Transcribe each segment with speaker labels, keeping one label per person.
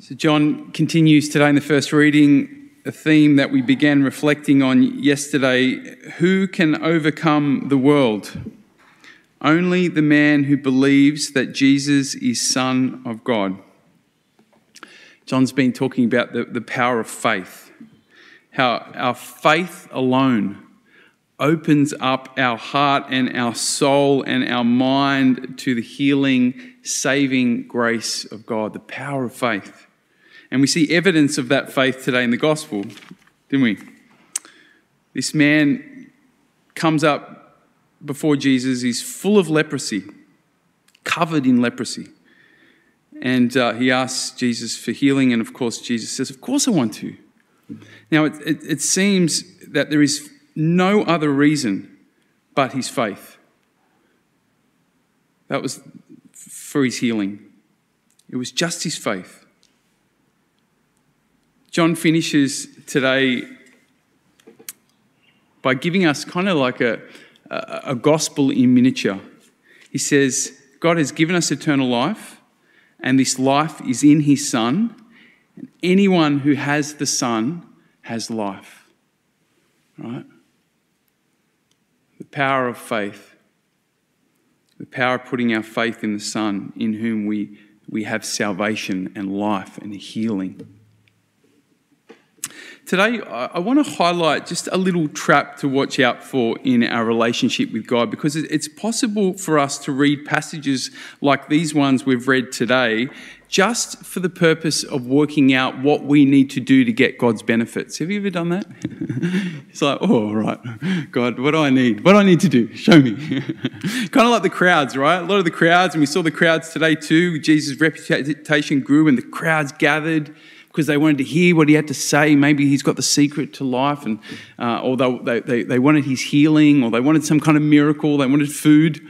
Speaker 1: So, John continues today in the first reading a theme that we began reflecting on yesterday who can overcome the world? Only the man who believes that Jesus is Son of God. John's been talking about the, the power of faith, how our faith alone opens up our heart and our soul and our mind to the healing, saving grace of God, the power of faith. And we see evidence of that faith today in the gospel, didn't we? This man comes up before Jesus, he's full of leprosy, covered in leprosy. And uh, he asks Jesus for healing, and of course, Jesus says, Of course, I want to. Now, it, it, it seems that there is no other reason but his faith. That was for his healing. It was just his faith. John finishes today by giving us kind of like a, a, a, gospel in miniature. He says, God has given us eternal life, and this life is in his Son. And anyone who has the Son has life. Right? Power of faith, the power of putting our faith in the Son, in whom we, we have salvation and life and healing. Today, I want to highlight just a little trap to watch out for in our relationship with God because it's possible for us to read passages like these ones we've read today just for the purpose of working out what we need to do to get God's benefits. Have you ever done that? it's like, oh, right, God, what do I need? What do I need to do? Show me. kind of like the crowds, right? A lot of the crowds, and we saw the crowds today too. Jesus' reputation grew and the crowds gathered because they wanted to hear what he had to say. Maybe he's got the secret to life, and uh, or they, they, they wanted his healing, or they wanted some kind of miracle, they wanted food.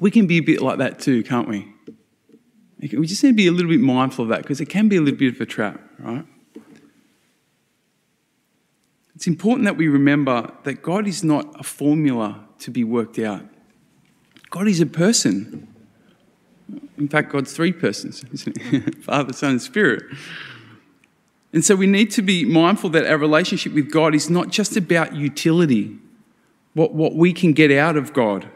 Speaker 1: We can be a bit like that too, can't we? We just need to be a little bit mindful of that because it can be a little bit of a trap, right? It's important that we remember that God is not a formula to be worked out. God is a person. In fact, God's three persons? Father, Son, and Spirit. And so we need to be mindful that our relationship with God is not just about utility, what, what we can get out of God.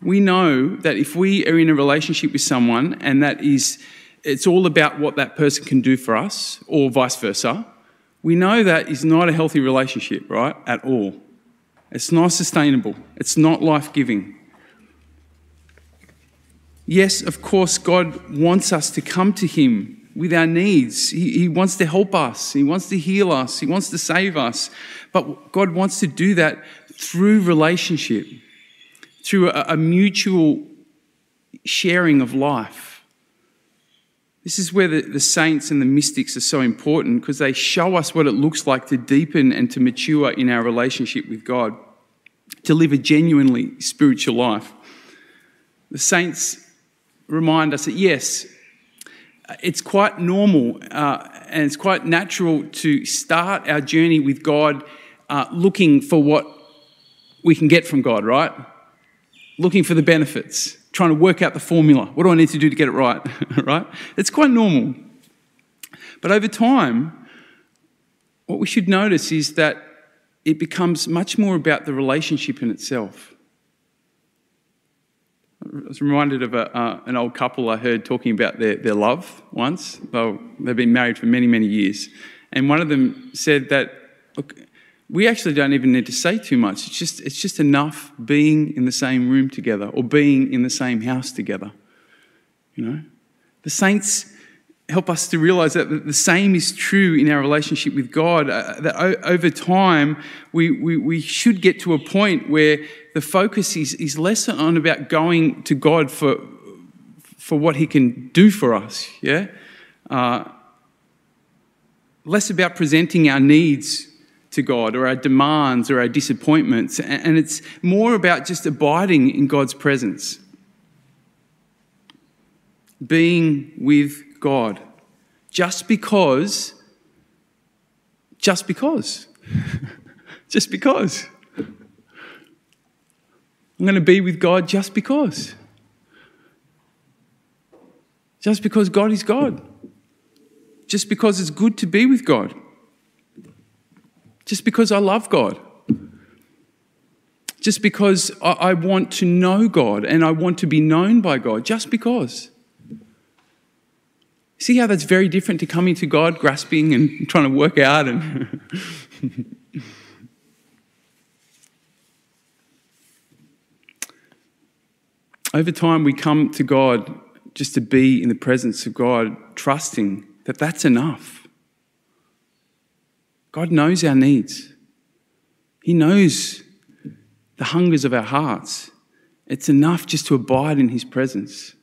Speaker 1: We know that if we are in a relationship with someone and that is, it's all about what that person can do for us, or vice versa, we know that is not a healthy relationship, right? At all. It's not sustainable. It's not life giving. Yes, of course, God wants us to come to Him with our needs. He, he, wants to help us, He wants to heal us, He wants to save us. But God wants to do that through relationship through a, a mutual sharing of life. This is where the, the saints and the mystics are so important because they show us what it looks like to deepen and to mature in our relationship with God, to live a genuinely spiritual life. The saints remind us that yes, it's quite normal uh, and it's quite natural to start our journey with God uh, looking for what we can get from God, right? looking for the benefits, trying to work out the formula. What do I need to do to get it right? right? It's quite normal. But over time, what we should notice is that it becomes much more about the relationship in itself. I was reminded of a, uh, an old couple I heard talking about their, their love once. They've been married for many, many years. And one of them said that, look, we actually don't even need to say too much. It's just, it's just enough being in the same room together or being in the same house together. You know? The saints help us to realize that the same is true in our relationship with God. Uh, that o- over time, we, we, we should get to a point where the focus is, is less on about going to God for, for what He can do for us, yeah? Uh, less about presenting our needs to God or our demands or our disappointments. And it's more about just abiding in God's presence, being with God. Just because, just because, just because. I'm going to be with God just because. Just because God is God. Just because it's good to be with God. Just because I love God. Just because I, want to know God and I want to be known by God. Just because. See how that's very different to coming to God, grasping and trying to work out and. Over time, we come to God just to be in the presence of God, trusting that that's enough. God knows our needs, He knows the hungers of our hearts. It's enough just to abide in His presence.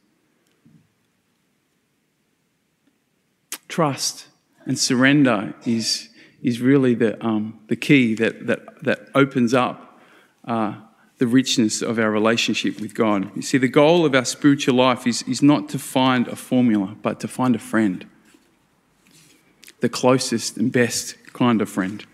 Speaker 1: Trust and surrender is, is really the, um, the key that, that, that opens up uh, the richness of our relationship with God. You see, the goal of our spiritual life is, is not to find a formula, but to find a friend. The closest and best kind of friend.